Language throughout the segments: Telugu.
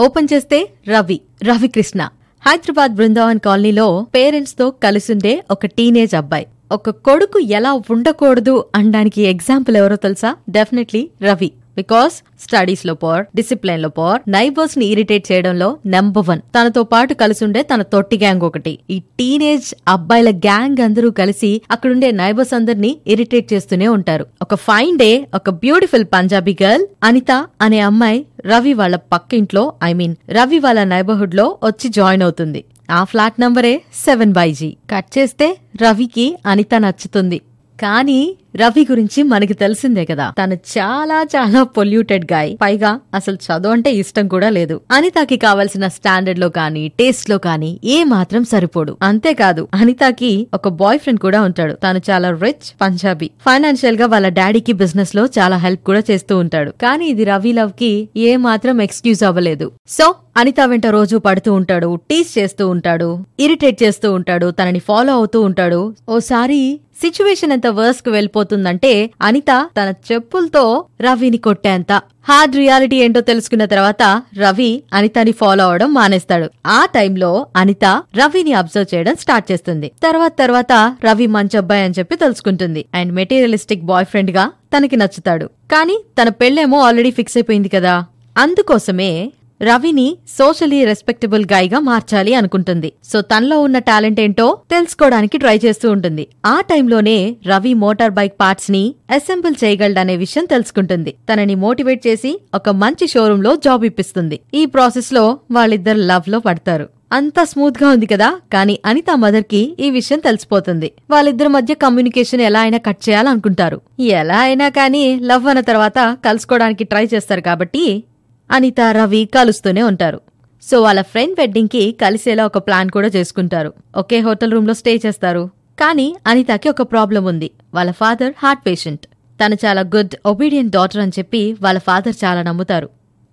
ఓపెన్ చేస్తే రవి రవికృష్ణ. హైదరాబాద్ బృందావన్ కాలనీలో పేరెంట్స్తో కలిసుండే ఒక టీనేజ్ అబ్బాయి. ఒక కొడుకు ఎలా ఉండకూడదు అనడానికి ఎగ్జాంపుల్ ఎవరో తెలుసా? డెఫినెట్లీ రవి. బికాస్ స్టడీస్లో పోర్ డిసిప్లిన్లో పోర్ నైబర్స్ని ఇరిటేట్ చేయడంలో నెంబర్ వన్ తనతో పాటు కలిసుండే తన తొట్టి గ్యాంగ్ ఒకటి. ఈ టీనేజ్ అబ్బాయిల గ్యాంగ్ అందరూ కలిసి అక్కడుండే నైబర్స్ అందరినీ ఇరిటేట్ చేస్తూనే ఉంటారు. ఒక ఫైన్ డే ఒక బ్యూటిఫుల్ పంజాబీ గర్ల్ అనిత అనే అమ్మాయి రవి వాళ్ళ పక్కింట్లో ఐ మీన్ రవి వాళ్ళ నైబర్హుడ్లో వచ్చి జాయిన్ అవుతుంది. ఆ ఫ్లాట్ నంబరే సెవెన్ బై జీ కట్ చేస్తే రవికి అనిత నచ్చుతుంది. కానీ రవి గురించి మనకి తెలిసిందే కదా. తను చాలా చాలా పొల్యూటెడ్ గాయ్ పైగా అసలు చదువు అంటే ఇష్టం కూడా లేదు. అనితకి కావలసిన స్టాండర్డ్లో కానీ టేస్ట్లో కానీ ఏ మాత్రం సరిపోడు అంతేకాదు అనితకి ఒక బాయ్ ఫ్రెండ్ కూడా ఉంటాడు. తను చాలా రిచ్ పంజాబీ. ఫైనాన్షియల్గా వాళ్ళ డాడీకి బిజినెస్లో చాలా హెల్ప్ కూడా చేస్తూ ఉంటాడు. కానీ ఇది రవి లవ్కి ఏ మాత్రం ఎక్స్క్యూజ్ అవ్వలేదు. సో అనిత వెంట రోజు పడుతూ ఉంటాడు టీస్ చేస్తూ ఉంటాడు ఇరిటేట్ చేస్తూ ఉంటాడు తనని ఫాలో అవుతూ ఉంటాడు. ఓసారి సిచ్యువేషన్ ఎంత వర్స్కు వెళ్ళిపోతుందంటే అనిత తన చెప్పులతో రవిని కొట్టేంత. హార్డ్ రియాలిటీ ఏంటో తెలుసుకున్న తర్వాత రవి అనితని ఫాలో అవడం మానేస్తాడు. ఆ టైంలో అనిత రవిని అబ్జర్వ్ చేయడం స్టార్ట్ చేస్తుంది. తర్వాత తర్వాత రవి మంచి అబ్బాయి అని చెప్పి తెలుసుకుంటుంది. అండ్ మెటీరియలిస్టిక్ బాయ్ ఫ్రెండ్గా తనకి నచ్చుతాడు. కానీ తన పెళ్ళేమో ఆల్రెడీ ఫిక్స్ అయిపోయింది కదా. అందుకోసమే రవిని సోషలీ రెస్పెక్టబుల్ గాయ్గా మార్చాలి అనుకుంటుంది. సో తనలో ఉన్న టాలెంట్ ఏంటో తెలుసుకోవడానికి ట్రై చేస్తూ ఉంటుంది. ఆ టైంలోనే రవి మోటార్ బైక్ పార్ట్స్ని అసెంబుల్ చేయగలడనే విషయం తెలుసుకుంటుంది. తనని మోటివేట్ చేసి ఒక మంచి షోరూమ్లో జాబ్ ఇప్పిస్తుంది. ఈ ప్రాసెస్లో వాళ్ళిద్దరు లవ్లో పడతారు. అంతా స్మూత్గా ఉంది కదా కానీ అనిత మదర్కి ఈ విషయం తెలిసిపోతుంది. వాళ్ళిద్దరి మధ్య కమ్యూనికేషన్ ఎలా అయినా కట్ చేయాలనుకుంటారు. ఎలా అయినా కానీ లవ్ అన్న తర్వాత కలుసుకోవడానికి ట్రై చేస్తారు కాబట్టి అనిత రవి కలుస్తూనే ఉంటారు. సో వాళ్ళ ఫ్రెండ్ వెడ్డింగ్కి కలిసేలా ఒక ప్లాన్ కూడా చేసుకుంటారు. ఒకే హోటల్ రూమ్లో స్టే చేస్తారు. కానీ అనితకి ఒక ప్రాబ్లం ఉంది. వాళ్ళ ఫాదర్ హార్ట్ పేషెంట్. తను చాలా గుడ్ ఒబీడియంట్ డాటర్ అని చెప్పి వాళ్ళ ఫాదర్ చాలా నమ్ముతారు.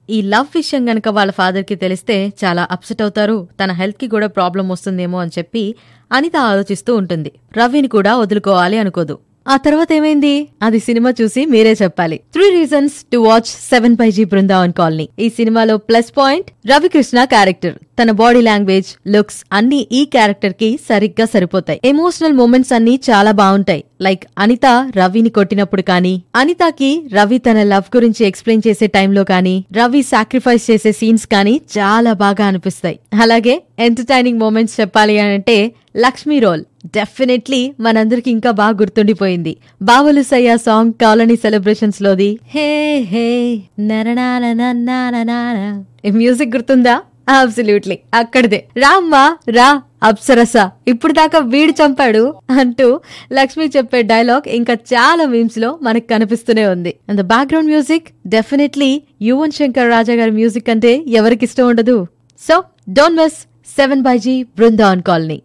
ఈ లవ్ విషయం గనక వాళ్ళ ఫాదర్కి తెలిస్తే చాలా అప్సెట్ అవుతారు. తన హెల్త్కి కూడా ప్రాబ్లం వస్తుందేమో అని చెప్పి అనిత ఆలోచిస్తూ ఉంటుంది. రవిని కూడా వదులుకోవాలి అనుకోదు. ఆ తర్వాత ఏమైంది? అది సినిమా చూసి మీరే చెప్పాలి. Three reasons to watch seven five G Brindavan colony. ఈ సినిమాలో ప్లస్ పాయింట్ రవికృష్ణ క్యారెక్టర్ తన బాడీ లాంగ్వేజ్ లుక్స్ అన్ని ఈ క్యారెక్టర్కి సరిగ్గా సరిపోతాయి. ఎమోషనల్ మూమెంట్స్ అన్ని చాలా బాగుంటాయి. లైక్ అనిత రవిని కొట్టినప్పుడు కానీ అనితకి రవి తన లవ్ గురించి ఎక్స్ప్లెయిన్ చేసే టైంలో కానీ రవి సాక్రిఫైస్ చేసే సీన్స్ కానీ చాలా బాగా అనిపిస్తాయి. అలాగే ఎంటర్టైనింగ్ మూమెంట్స్ చెప్పాలి అంటే లక్ష్మీ రోల్ డెఫినెట్లీ మనందరికి ఇంకా బాగా గుర్తుండిపోయింది. బావలు సయ్య సాంగ్ కాలనీ సెలబ్రేషన్స్ లోది హే హే నరనానననాననాన. ఈ మ్యూజిక్ గుర్తుందా? అబ్సల్యూట్లీ అక్కడిదే. రామ్మా రా అప్సరస. ఇప్పుడు దాకా వీడు చంపాడు అంటూ లక్ష్మి చెప్పే డైలాగ్ ఇంకా చాలా మీమ్స్లో మనకు కనిపిస్తూనే ఉంది. And the background music definitely Yuvan Shankar Raja గారి మ్యూజిక్ అంటే ఎవరికి ఇష్టం ఉండదు? So don't miss seven బైజీ Brindavan colony